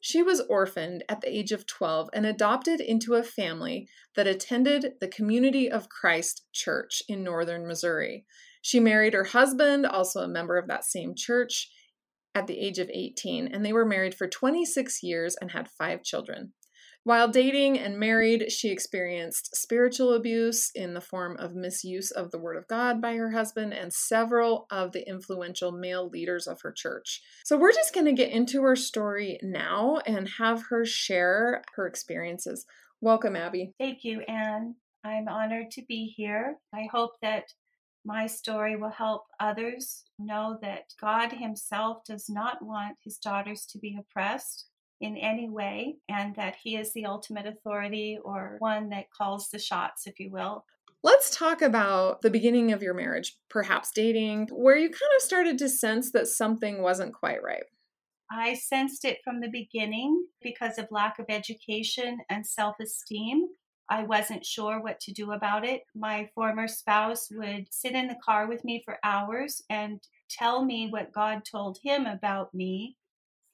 She was orphaned at the age of 12 and adopted into a family that attended the Community of Christ Church in northern Missouri. She married her husband, also a member of that same church, at the age of 18, and they were married for 26 years and had five children. While dating and married, she experienced spiritual abuse in the form of misuse of the Word of God by her husband and several of the influential male leaders of her church. So, we're just going to get into her story now and have her share her experiences. Welcome, Abby. Thank you, Anne. I'm honored to be here. I hope that my story will help others know that God Himself does not want His daughters to be oppressed in any way, and that he is the ultimate authority or one that calls the shots, if you will. Let's talk about the beginning of your marriage, perhaps dating, where you kind of started to sense that something wasn't quite right. I sensed it from the beginning because of lack of education and self esteem. I wasn't sure what to do about it. My former spouse would sit in the car with me for hours and tell me what God told him about me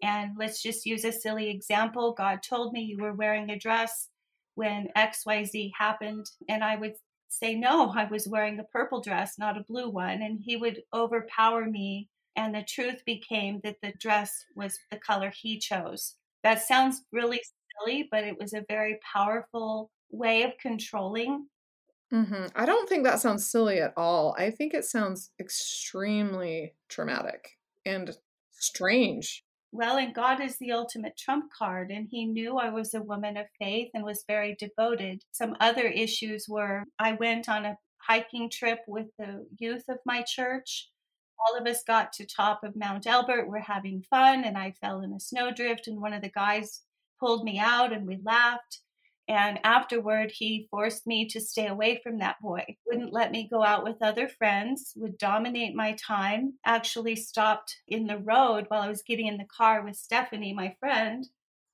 and let's just use a silly example. God told me you were wearing a dress when XYZ happened. And I would say, no, I was wearing a purple dress, not a blue one. And he would overpower me. And the truth became that the dress was the color he chose. That sounds really silly, but it was a very powerful way of controlling. Mm-hmm. I don't think that sounds silly at all. I think it sounds extremely traumatic and strange. Well, and God is the ultimate trump card, and He knew I was a woman of faith and was very devoted. Some other issues were I went on a hiking trip with the youth of my church. All of us got to top of Mount Elbert. We're having fun, and I fell in a snowdrift, and one of the guys pulled me out, and we laughed. And afterward, he forced me to stay away from that boy, wouldn't let me go out with other friends, would dominate my time, actually stopped in the road while I was getting in the car with Stephanie, my friend,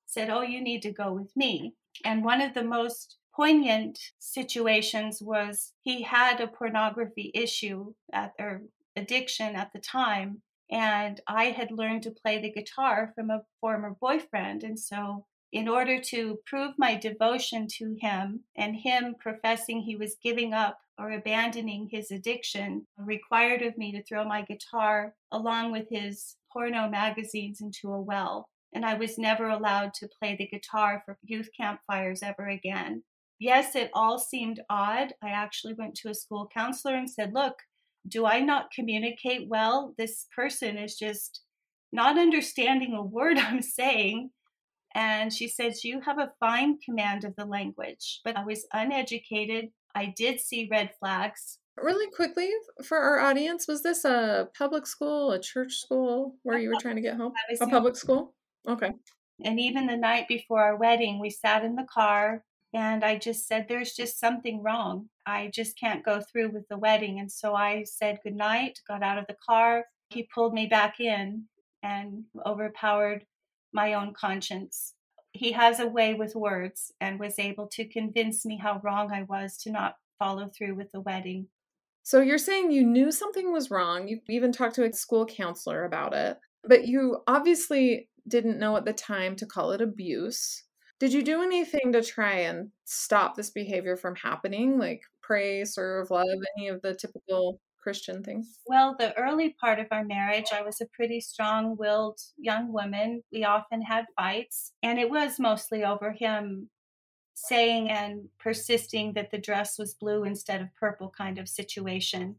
said, Oh, you need to go with me. And one of the most poignant situations was he had a pornography issue at, or addiction at the time. And I had learned to play the guitar from a former boyfriend. And so in order to prove my devotion to him and him professing he was giving up or abandoning his addiction required of me to throw my guitar along with his porno magazines into a well. And i was never allowed to play the guitar for youth campfires ever again. Yes it all seemed odd. I actually went to a school counselor and said look do i not communicate well? This person is just not understanding a word i'm saying and she says, You have a fine command of the language, but I was uneducated. I did see red flags. Really quickly for our audience, was this a public school, a church school where you were trying to get home? A public school? Okay. And even the night before our wedding, we sat in the car and I just said, There's just something wrong. I just can't go through with the wedding. And so I said goodnight, got out of the car. He pulled me back in and overpowered my own conscience. He has a way with words and was able to convince me how wrong I was to not follow through with the wedding. So you're saying you knew something was wrong. You even talked to a school counselor about it, but you obviously didn't know at the time to call it abuse. Did you do anything to try and stop this behavior from happening, like pray, serve, love, any of the typical Christian things? Well, the early part of our marriage, I was a pretty strong willed young woman. We often had fights, and it was mostly over him saying and persisting that the dress was blue instead of purple kind of situation.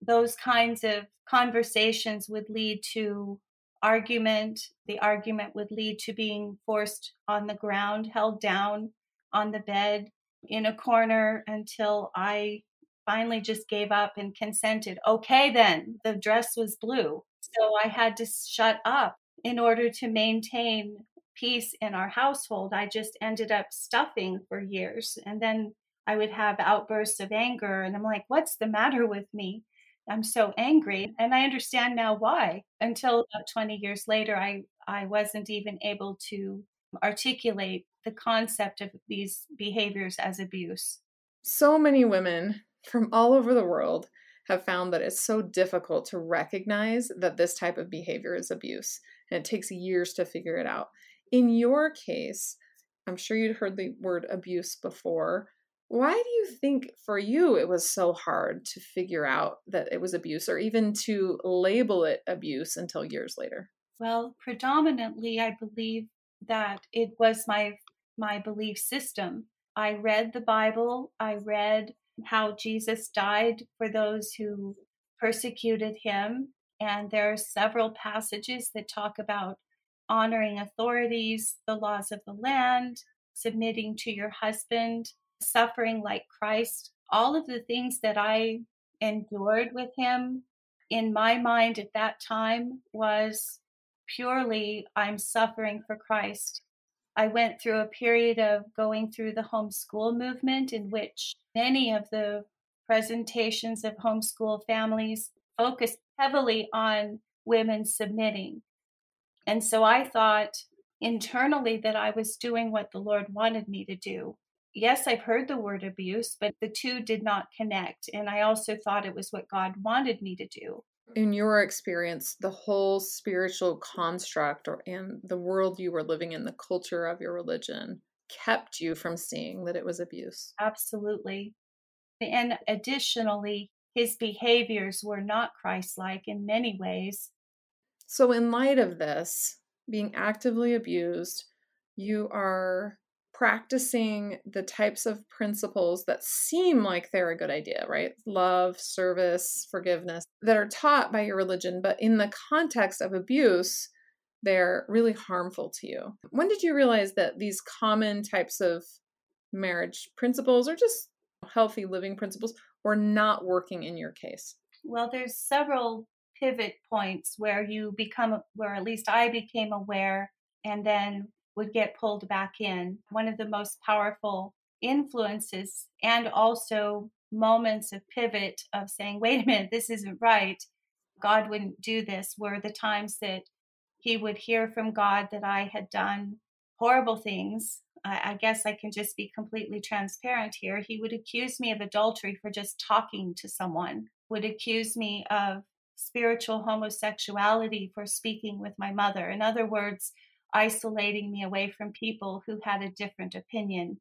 Those kinds of conversations would lead to argument. The argument would lead to being forced on the ground, held down on the bed in a corner until I finally just gave up and consented. Okay, then the dress was blue. So I had to shut up in order to maintain peace in our household. I just ended up stuffing for years. And then I would have outbursts of anger. And I'm like, what's the matter with me? I'm so angry. And I understand now why. Until about 20 years later, I, I wasn't even able to articulate the concept of these behaviors as abuse. So many women from all over the world have found that it's so difficult to recognize that this type of behavior is abuse. And it takes years to figure it out. In your case, I'm sure you'd heard the word abuse before. Why do you think for you it was so hard to figure out that it was abuse or even to label it abuse until years later? Well, predominantly I believe that it was my my belief system. I read the Bible, I read how Jesus died for those who persecuted him, and there are several passages that talk about honoring authorities, the laws of the land, submitting to your husband, suffering like Christ, all of the things that I endured with him in my mind at that time was purely I'm suffering for Christ. I went through a period of going through the homeschool movement in which many of the presentations of homeschool families focused heavily on women submitting. And so I thought internally that I was doing what the Lord wanted me to do. Yes, I've heard the word abuse, but the two did not connect. And I also thought it was what God wanted me to do. In your experience, the whole spiritual construct or and the world you were living in, the culture of your religion, kept you from seeing that it was abuse. Absolutely. And additionally, his behaviors were not Christ like in many ways. So, in light of this, being actively abused, you are practicing the types of principles that seem like they're a good idea, right? Love, service, forgiveness, that are taught by your religion, but in the context of abuse, they're really harmful to you. When did you realize that these common types of marriage principles or just healthy living principles were not working in your case? Well, there's several pivot points where you become, where at least I became aware and then would get pulled back in. One of the most powerful influences and also moments of pivot of saying, wait a minute, this isn't right. God wouldn't do this were the times that he would hear from God that I had done horrible things. I, I guess I can just be completely transparent here. He would accuse me of adultery for just talking to someone, would accuse me of spiritual homosexuality for speaking with my mother. In other words, isolating me away from people who had a different opinion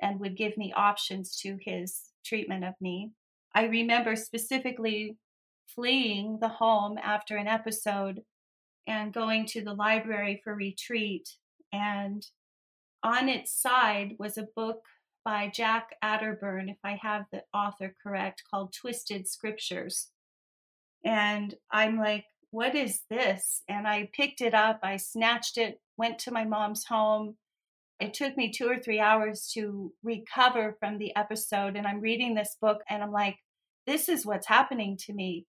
and would give me options to his treatment of me. I remember specifically fleeing the home after an episode and going to the library for retreat. And on its side was a book by Jack Atterburn, if I have the author correct, called Twisted Scriptures. And I'm like, what is this? And I picked it up, I snatched it, went to my mom's home. It took me two or three hours to recover from the episode. And I'm reading this book and I'm like, this is what's happening to me.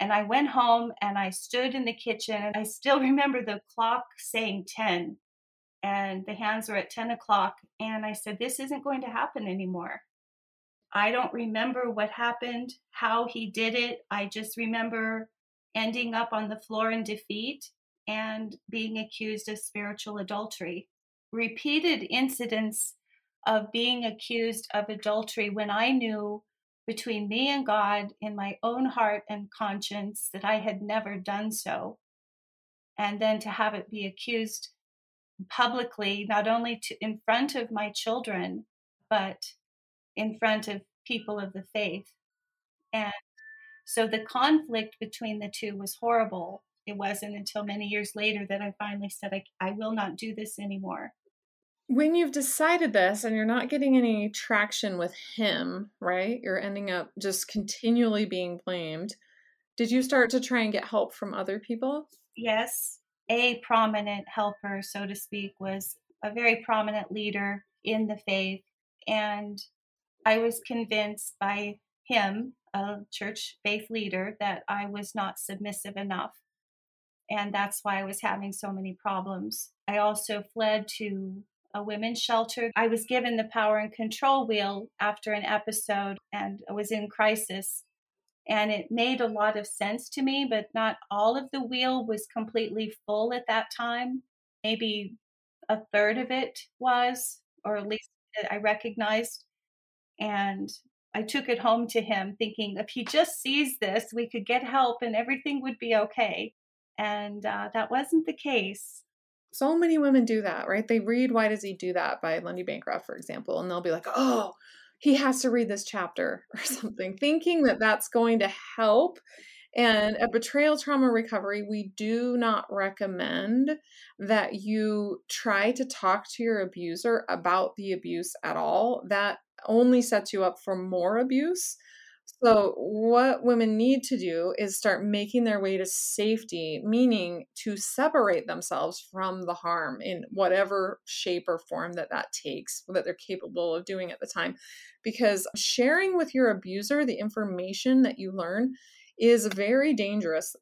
And I went home and I stood in the kitchen and I still remember the clock saying 10 and the hands were at 10 o'clock. And I said, This isn't going to happen anymore. I don't remember what happened, how he did it. I just remember ending up on the floor in defeat and being accused of spiritual adultery. Repeated incidents of being accused of adultery when I knew between me and God in my own heart and conscience that I had never done so. And then to have it be accused publicly, not only to, in front of my children, but in front of people of the faith. And so the conflict between the two was horrible. It wasn't until many years later that I finally said, I, I will not do this anymore. When you've decided this and you're not getting any traction with him, right? You're ending up just continually being blamed. Did you start to try and get help from other people? Yes. A prominent helper, so to speak, was a very prominent leader in the faith. And I was convinced by him, a church faith leader, that I was not submissive enough. And that's why I was having so many problems. I also fled to a women's shelter. I was given the power and control wheel after an episode and I was in crisis. And it made a lot of sense to me, but not all of the wheel was completely full at that time. Maybe a third of it was, or at least I recognized. And I took it home to him thinking if he just sees this, we could get help and everything would be okay. And uh, that wasn't the case. So many women do that, right? They read Why Does He Do That by Lundy Bancroft, for example, and they'll be like, oh, he has to read this chapter or something, thinking that that's going to help. And at Betrayal Trauma Recovery, we do not recommend that you try to talk to your abuser about the abuse at all. That only sets you up for more abuse. So, what women need to do is start making their way to safety, meaning to separate themselves from the harm in whatever shape or form that that takes, that they're capable of doing at the time. Because sharing with your abuser the information that you learn is very dangerous.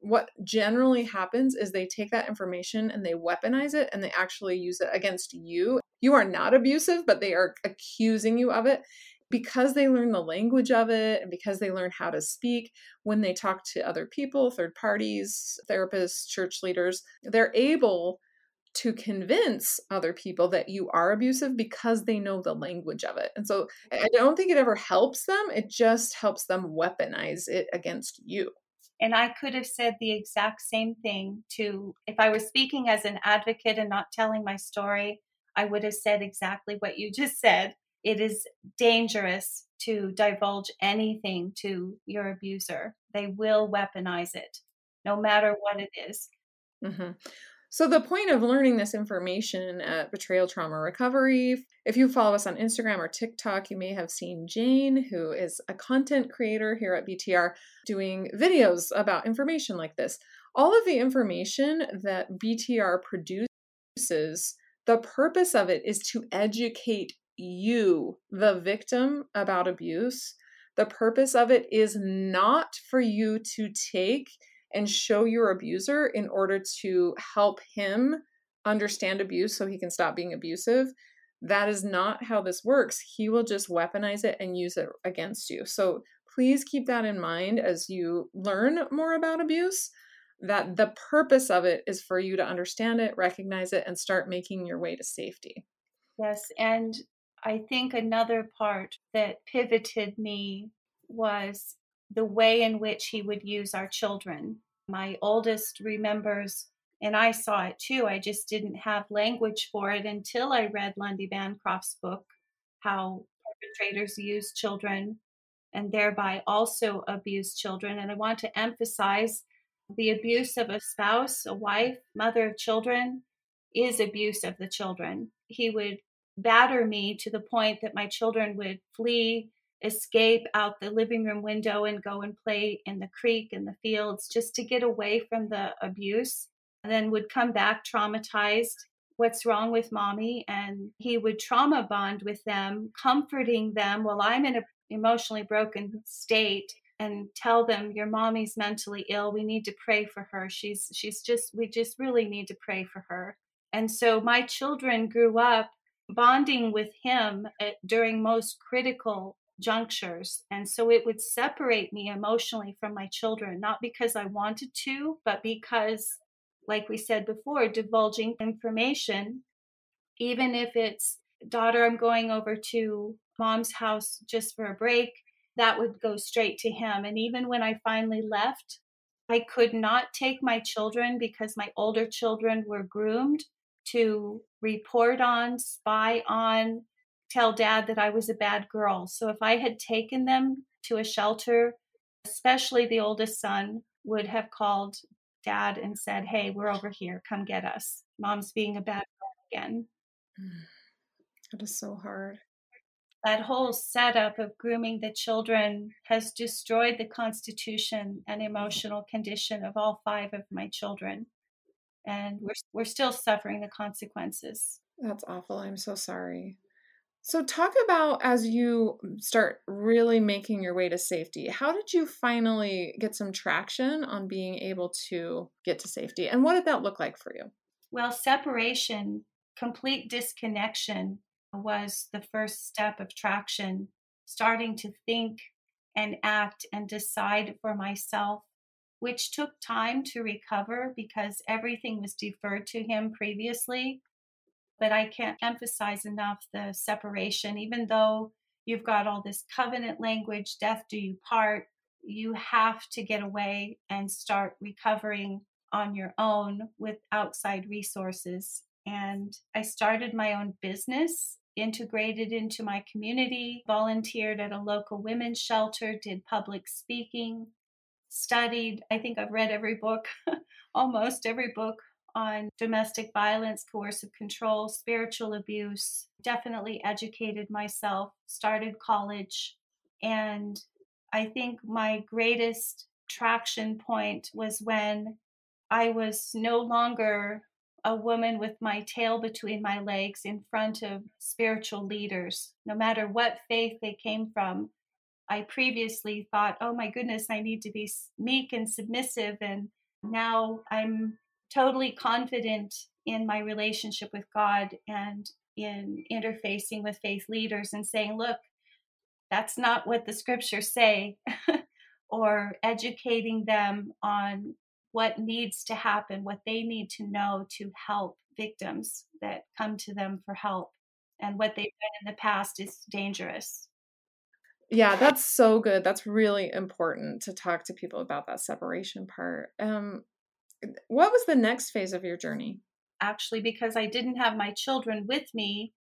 What generally happens is they take that information and they weaponize it and they actually use it against you. You are not abusive, but they are accusing you of it because they learn the language of it and because they learn how to speak when they talk to other people, third parties, therapists, church leaders, they're able to convince other people that you are abusive because they know the language of it. And so I don't think it ever helps them. It just helps them weaponize it against you. And I could have said the exact same thing to, if I was speaking as an advocate and not telling my story, I would have said exactly what you just said. It is dangerous to divulge anything to your abuser. They will weaponize it, no matter what it is. Mm-hmm. So, the point of learning this information at Betrayal Trauma Recovery, if you follow us on Instagram or TikTok, you may have seen Jane, who is a content creator here at BTR, doing videos about information like this. All of the information that BTR produces, the purpose of it is to educate you, the victim, about abuse. The purpose of it is not for you to take and show your abuser in order to help him understand abuse so he can stop being abusive. That is not how this works. He will just weaponize it and use it against you. So please keep that in mind as you learn more about abuse that the purpose of it is for you to understand it, recognize it, and start making your way to safety. Yes. And I think another part that pivoted me was the way in which he would use our children. My oldest remembers, and I saw it too, I just didn't have language for it until I read Lundy Bancroft's book, How Perpetrators Use Children and thereby also abuse children. And I want to emphasize the abuse of a spouse, a wife, mother of children is abuse of the children. He would batter me to the point that my children would flee escape out the living room window and go and play in the creek in the fields just to get away from the abuse and then would come back traumatized what's wrong with mommy and he would trauma bond with them comforting them while i'm in an emotionally broken state and tell them your mommy's mentally ill we need to pray for her she's she's just we just really need to pray for her and so my children grew up bonding with him at, during most critical junctures. And so it would separate me emotionally from my children, not because I wanted to, but because, like we said before, divulging information, even if it's daughter, I'm going over to mom's house just for a break. That would go straight to him. And even when I finally left, I could not take my children because my older children were groomed to report on, spy on, tell dad that I was a bad girl. So if I had taken them to a shelter, especially the oldest son would have called dad and said, Hey, we're over here. Come get us. Mom's being a bad girl again. That is so hard. That whole setup of grooming the children has destroyed the constitution and emotional condition of all five of my children. And we're, we're still suffering the consequences. That's awful. I'm so sorry. So, talk about as you start really making your way to safety, how did you finally get some traction on being able to get to safety? And what did that look like for you? Well, separation, complete disconnection was the first step of traction, starting to think and act and decide for myself, which took time to recover because everything was deferred to him previously. But I can't emphasize enough the separation, even though you've got all this covenant language, death do you part, you have to get away and start recovering on your own with outside resources. And I started my own business, integrated into my community, volunteered at a local women's shelter, did public speaking, studied. I think I've read every book, almost every book on domestic violence, coercive control, spiritual abuse, definitely educated myself, started college. And I think my greatest traction point was when I was no longer a woman with my tail between my legs in front of spiritual leaders, no matter what faith they came from. I previously thought, oh my goodness, I need to be meek and submissive. And now I'm totally confident in my relationship with God and in interfacing with faith leaders and saying, look, that's not what the scriptures say, or educating them on what needs to happen, what they need to know to help victims that come to them for help. And what they've done in the past is dangerous. Yeah, that's so good. That's really important to talk to people about that separation part. Um, what was the next phase of your journey? Actually, because I didn't have my children with me,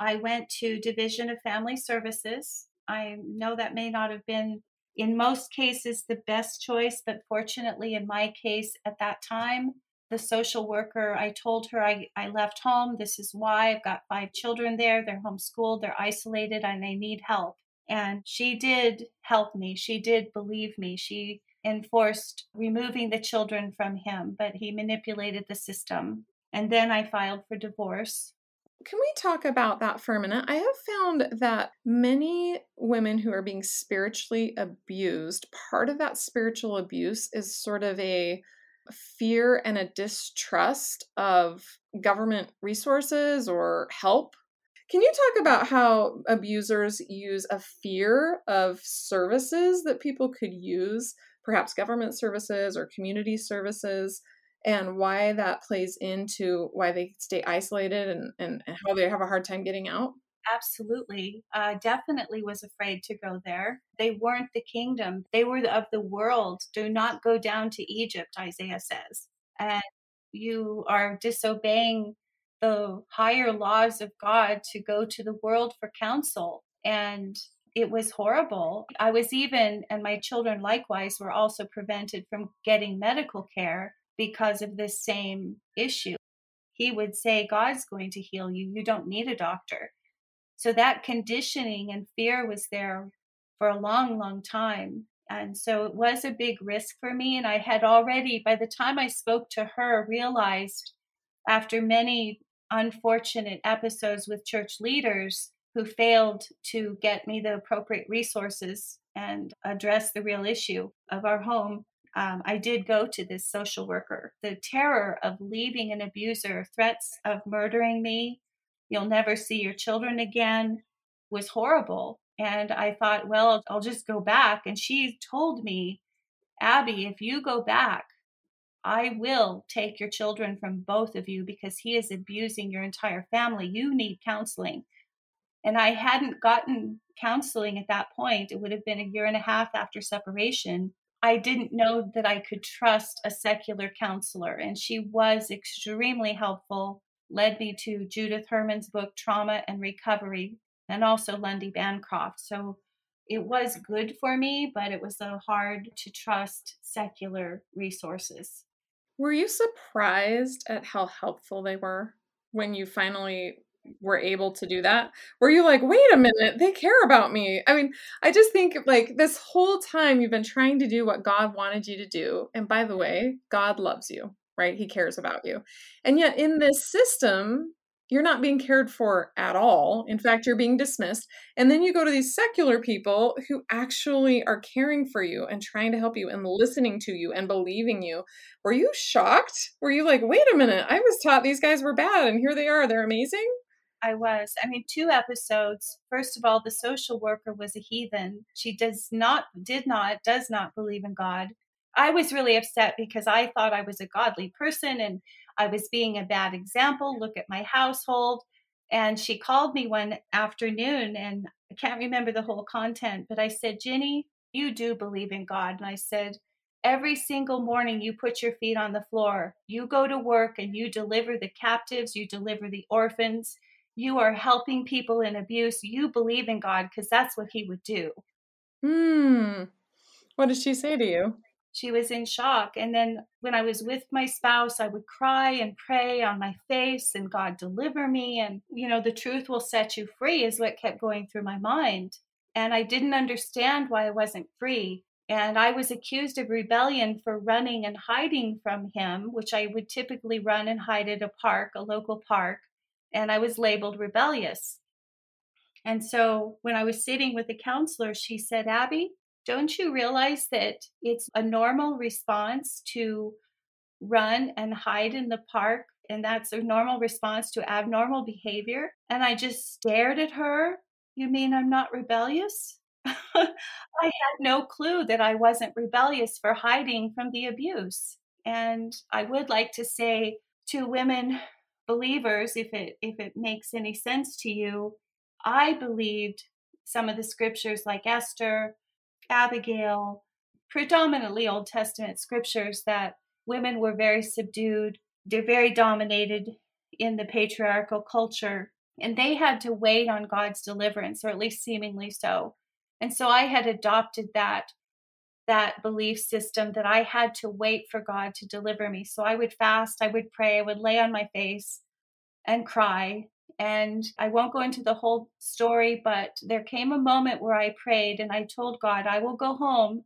I went to Division of Family Services. I know that may not have been, in most cases, the best choice, but fortunately, in my case at that time, the social worker, I told her I, I left home. This is why I've got five children there. They're homeschooled, they're isolated, and they need help. And she did help me. She did believe me. She enforced removing the children from him, but he manipulated the system. And then I filed for divorce. Can we talk about that for a minute? I have found that many women who are being spiritually abused, part of that spiritual abuse is sort of a fear and a distrust of government resources or help. Can you talk about how abusers use a fear of services that people could use perhaps government services or community services and why that plays into why they stay isolated and, and, and how they have a hard time getting out? Absolutely. Uh, definitely was afraid to go there. They weren't the kingdom, they were of the world. Do not go down to Egypt, Isaiah says. And you are disobeying the higher laws of God to go to the world for counsel. And it was horrible. I was even, and my children likewise, were also prevented from getting medical care because of this same issue. He would say, God's going to heal you. You don't need a doctor. So that conditioning and fear was there for a long, long time. And so it was a big risk for me. And I had already, by the time I spoke to her, realized after many unfortunate episodes with church leaders who failed to get me the appropriate resources and address the real issue of our home, um, I did go to this social worker. The terror of leaving an abuser, threats of murdering me, you'll never see your children again, was horrible. And I thought, well, I'll just go back. And she told me, Abby, if you go back, I will take your children from both of you because he is abusing your entire family. You need counseling. And I hadn't gotten counseling at that point. It would have been a year and a half after separation. I didn't know that I could trust a secular counselor. And she was extremely helpful, led me to Judith Herman's book, Trauma and Recovery, and also Lundy Bancroft. So it was good for me, but it was so hard to trust secular resources. Were you surprised at how helpful they were when you finally were able to do that? Were you like, wait a minute, they care about me? I mean, I just think like this whole time you've been trying to do what God wanted you to do. And by the way, God loves you, right? He cares about you. And yet in this system, you're not being cared for at all. In fact, you're being dismissed. And then you go to these secular people who actually are caring for you and trying to help you and listening to you and believing you. Were you shocked? Were you like, wait a minute, I was taught these guys were bad and here they are, they're amazing? I was. I mean, two episodes. First of all, the social worker was a heathen. She does not, did not, does not believe in God. I was really upset because I thought I was a godly person and I was being a bad example. Look at my household. And she called me one afternoon, and I can't remember the whole content, but I said, Ginny, you do believe in God. And I said, every single morning you put your feet on the floor, you go to work and you deliver the captives, you deliver the orphans, you are helping people in abuse. You believe in God because that's what He would do. Hmm. What did she say to you? she was in shock. And then when I was with my spouse, I would cry and pray on my face and God deliver me. And, you know, the truth will set you free is what kept going through my mind. And I didn't understand why I wasn't free. And I was accused of rebellion for running and hiding from him, which I would typically run and hide at a park, a local park. And I was labeled rebellious. And so when I was sitting with the counselor, she said, Abby, don't you realize that it's a normal response to run and hide in the park? And that's a normal response to abnormal behavior. And I just stared at her. You mean I'm not rebellious? I had no clue that I wasn't rebellious for hiding from the abuse. And I would like to say to women believers, if it if it makes any sense to you, I believed some of the scriptures like Esther Abigail, predominantly Old Testament scriptures that women were very subdued, they're very dominated in the patriarchal culture, and they had to wait on God's deliverance, or at least seemingly so. And so I had adopted that that belief system that I had to wait for God to deliver me. So I would fast, I would pray, I would lay on my face and cry and I won't go into the whole story, but there came a moment where I prayed and I told God, I will go home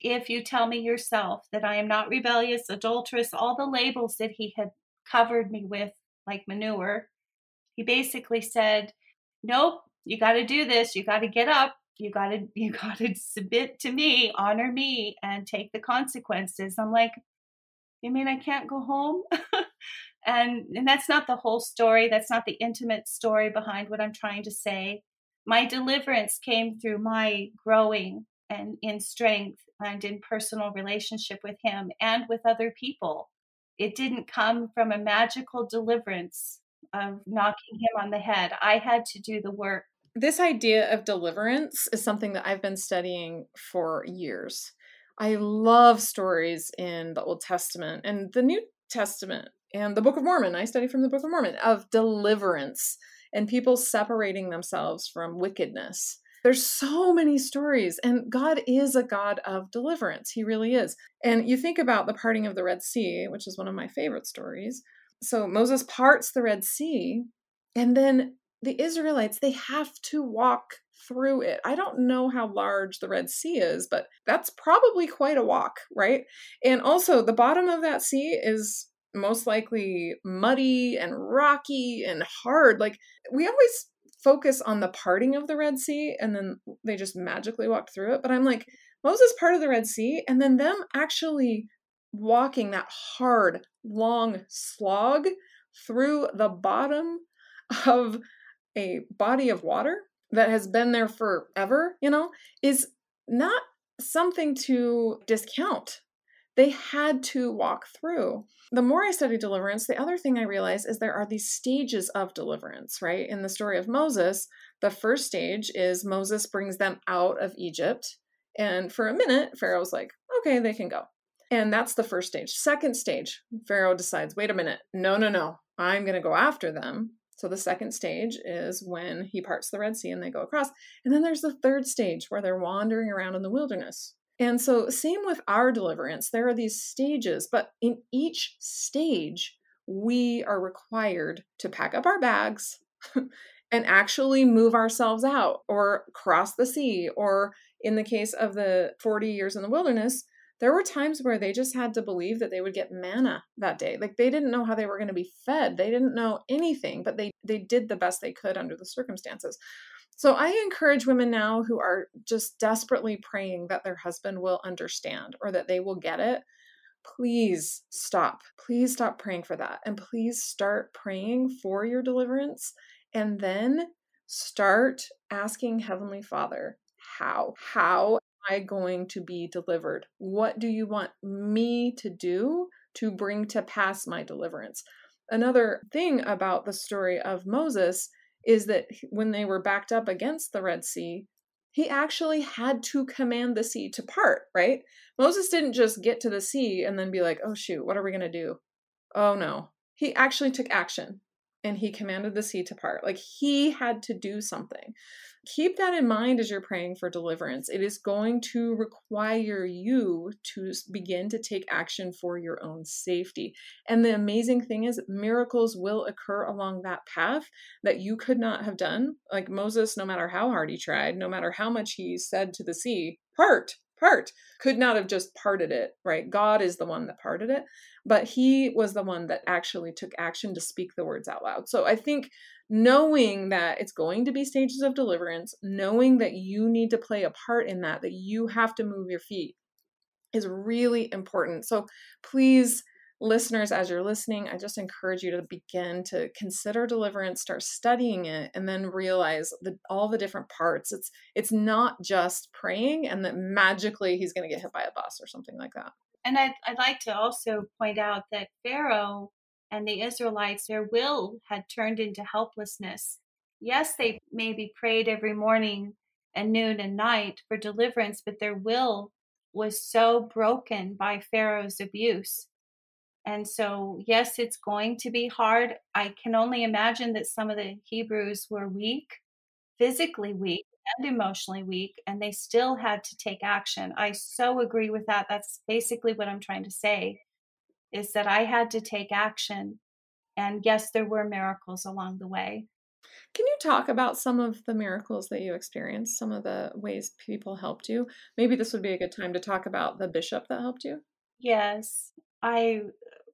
if you tell me yourself that I am not rebellious, adulterous, all the labels that He had covered me with, like manure. He basically said, Nope, you got to do this. You got to get up. You got to you got to submit to me, honor me, and take the consequences. I'm like, you mean I can't go home? and and that's not the whole story that's not the intimate story behind what i'm trying to say my deliverance came through my growing and in strength and in personal relationship with him and with other people it didn't come from a magical deliverance of knocking him on the head i had to do the work this idea of deliverance is something that i've been studying for years I love stories in the Old Testament and the New Testament and the Book of Mormon. I study from the Book of Mormon of deliverance and people separating themselves from wickedness. There's so many stories, and God is a God of deliverance. He really is. And you think about the parting of the Red Sea, which is one of my favorite stories. So Moses parts the Red Sea, and then the Israelites, they have to walk through it. I don't know how large the Red Sea is, but that's probably quite a walk, right? And also, the bottom of that sea is most likely muddy and rocky and hard. Like, we always focus on the parting of the Red Sea and then they just magically walked through it. But I'm like, Moses part of the Red Sea and then them actually walking that hard, long slog through the bottom of a body of water that has been there forever, you know, is not something to discount. They had to walk through. The more I study deliverance, the other thing I realize is there are these stages of deliverance, right? In the story of Moses, The first stage is Moses brings them out of Egypt. And for a minute, Pharaoh's like, okay, they can go. And that's the first stage. Second stage, Pharaoh decides, wait a minute, no, no, no, I'm going to go after them. So the second stage is when he parts the Red Sea and they go across. And then there's the third stage where they're wandering around in the wilderness. And so, same with our deliverance, there are these stages, but in each stage, we are required to pack up our bags and actually move ourselves out or cross the sea. Or in the case of the 40 years in the wilderness, there were times where they just had to believe that they would get manna that day. Like they didn't know how they were going to be fed. They didn't know anything but they they did the best they could under the circumstances. So i encourage women now who are just desperately praying that their husband will understand or that they will get it please stop. Please stop praying for that and please start praying for your deliverance and then start asking heavenly father how. How I going to be delivered? What do you want me to do to bring to pass my deliverance? Another thing about the story of Moses is that when they were backed up against the Red Sea, he actually had to command the sea to part, right? Moses didn't just get to the sea and then be like, oh, shoot, what are we going to do? Oh, no. He actually took action and he commanded the sea to part. Like he had to do something keep that in mind as you're praying for deliverance. It is going to require you to begin to take action for your own safety. And the amazing thing is, miracles will occur along that path that you could not have done. Like Moses, no matter how hard he tried, no matter how much he said to the sea, part, part, could not have just parted it, right? God is the one that parted it, but he was the one that actually took action to speak the words out loud. So I think knowing that it's going to be stages of deliverance, knowing that you need to play a part in that, that you have to move your feet is really important. So please, listeners, as you're listening, I just encourage you to begin to consider deliverance, start studying it, and then realize the, all the different parts. It's it's not just praying and that magically he's going to get hit by a bus or something like that. And I'd, I'd like to also point out that Pharaoh and the Israelites, their will had turned into helplessness. Yes, they maybe prayed every morning and noon and night for deliverance, but their will was so broken by Pharaoh's abuse. And so, yes, it's going to be hard. I can only imagine that some of the Hebrews were weak, physically weak and emotionally weak, and they still had to take action. I so agree with that. That's basically what I'm trying to say is that I had to take action. And yes, there were miracles along the way. Can you talk about some of the miracles that you experienced, some of the ways people helped you? Maybe this would be a good time to talk about the bishop that helped you. Yes. I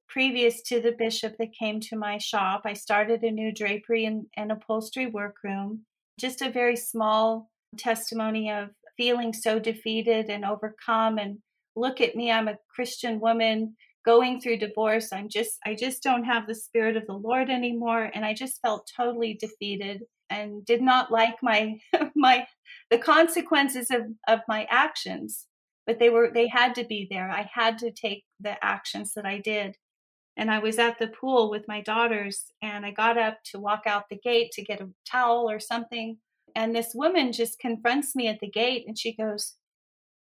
previous to the bishop that came to my shop, I started a new drapery and, and upholstery workroom. Just a very small testimony of feeling so defeated and overcome and look at me, I'm a Christian woman going through divorce. I'm just i just don't have the spirit of the lord anymore. And i just felt totally defeated and did not like my my the consequences of of my actions. But they were they had to be there. I had to take the actions that i did and i was at the pool with my daughters and i got up to walk out the gate to get a towel or something and this woman just confronts me at the gate and she goes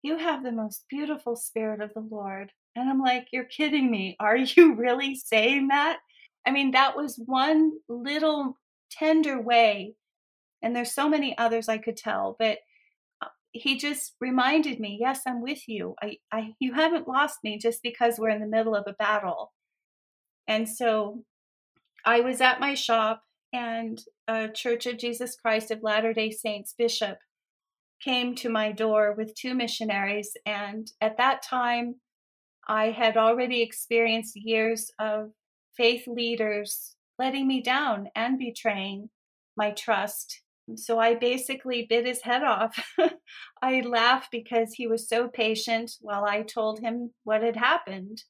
you have the most beautiful spirit of the lord and I'm like, you're kidding me. Are you really saying that? I mean, that was one little tender way. And there's so many others I could tell, but uh, he just reminded me, yes, I'm with you. I, I, you haven't lost me just because we're in the middle of a battle. And so I was at my shop, and a Church of Jesus Christ of Latter day Saints bishop came to my door with two missionaries. And at that time, I had already experienced years of faith leaders letting me down and betraying my trust. So I basically bit his head off. I laughed because he was so patient while I told him what had happened.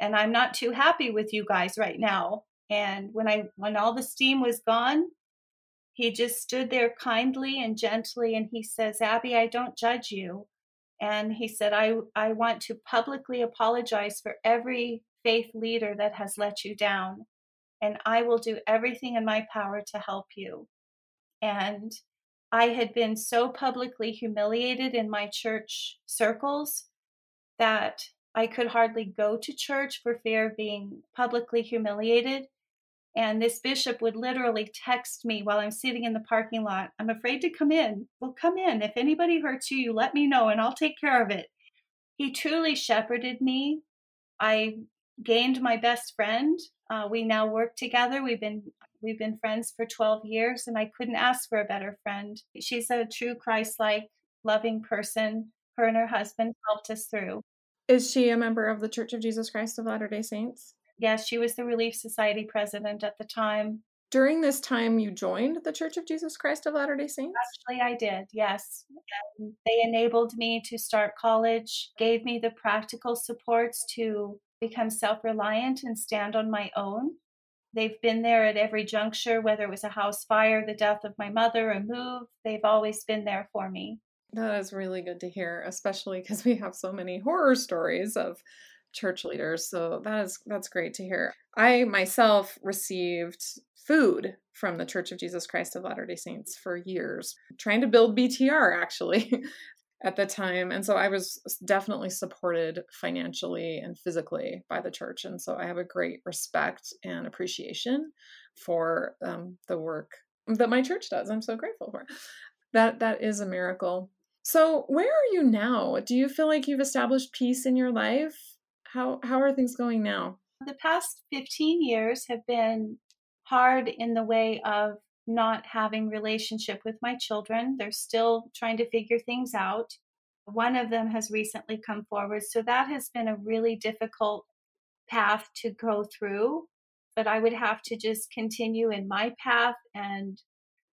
And I'm not too happy with you guys right now. And when I when all the steam was gone, he just stood there kindly and gently and he says, "Abby, I don't judge you and he said i i want to publicly apologize for every faith leader that has let you down and i will do everything in my power to help you and I had been so publicly humiliated in my church circles that I could hardly go to church for fear of being publicly humiliated. And this bishop would literally text me while I'm sitting in the parking lot I'm afraid to come in. Well, come in. If anybody hurts you, you let me know and I'll take care of it. He truly shepherded me. I gained my best friend. Uh, we now work together. We've been we've been friends for 12 years, and I couldn't ask for a better friend. She's a true Christ-like, loving person. Her and her husband helped us through. Is she a member of the Church of Jesus Christ of Latter Day Saints? Yes, she was the Relief Society president at the time. During this time, you joined the Church of Jesus Christ of Latter day Saints? Actually, I did, yes. And they enabled me to start college, gave me the practical supports to become self reliant and stand on my own. They've been there at every juncture, whether it was a house fire, the death of my mother, a move, they've always been there for me. That is really good to hear, especially because we have so many horror stories of church leaders. So that is that's great to hear. I myself received food from the Church of Jesus Christ of Latter-day Saints for years, trying to build BTR actually at the time. And so I was definitely supported financially and physically by the church. And so I have a great respect and appreciation for um, the work that my church does. I'm so grateful for that. That is a miracle. So where are you now? Do you feel like you've established peace in your life? How how are things going now? The past 15 years have been hard in the way of not having relationship with my children. They're still trying to figure things out. One of them has recently come forward, so that has been a really difficult path to go through, but I would have to just continue in my path and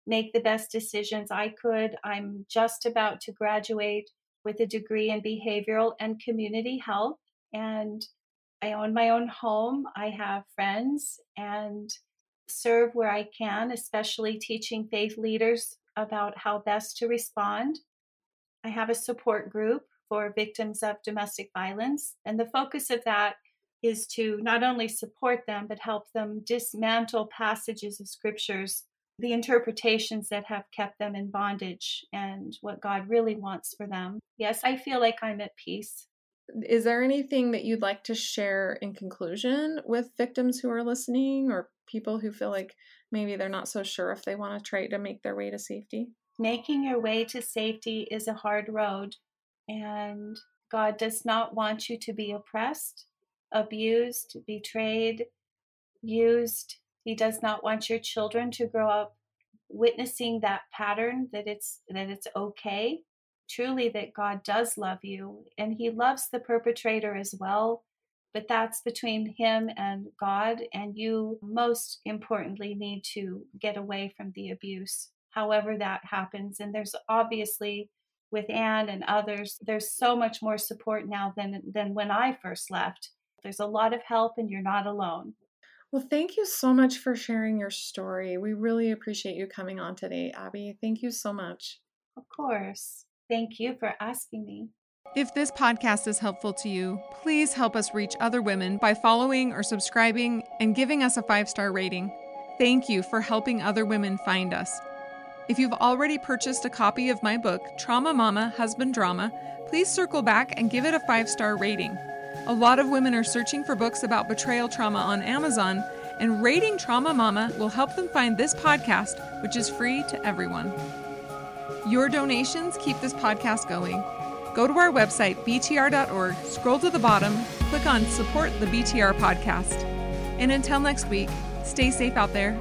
make the best decisions I could. I'm just about to graduate with a degree in behavioral and community health and I own my own home. I have friends and serve where I can, especially teaching faith leaders about how best to respond. I have a support group for victims of domestic violence, and the focus of that is to not only support them, but help them dismantle passages of scriptures, the interpretations that have kept them in bondage, and what God really wants for them. Yes, I feel like I'm at peace. Is there anything that you'd like to share in conclusion with victims who are listening or people who feel like maybe they're not so sure if they want to try to make their way to safety? Making your way to safety is a hard road, and God does not want you to be oppressed, abused, betrayed, used. He does not want your children to grow up witnessing that pattern that it's that it's okay truly that God does love you and he loves the perpetrator as well but that's between him and God. And you, most importantly, need to get away from the abuse, however that happens. And there's obviously with Anne and others, there's so much more support now than than when I first left. There's a lot of help, and you're not alone. Well, thank you so much for sharing your story. We really appreciate you coming on today, Abby. Thank you so much. Of course. Thank you for asking me. If this podcast is helpful to you, please help us reach other women by following or subscribing and giving us a five star rating. Thank you for helping other women find us. If you've already purchased a copy of my book, Trauma Mama Husband Drama, please circle back and give it a five star rating. A lot of women are searching for books about betrayal trauma on Amazon, and rating Trauma Mama will help them find this podcast, which is free to everyone. Your donations keep this podcast going. Go to our website, btr.org, scroll to the bottom, click on Support the BTR podcast. And until next week, stay safe out there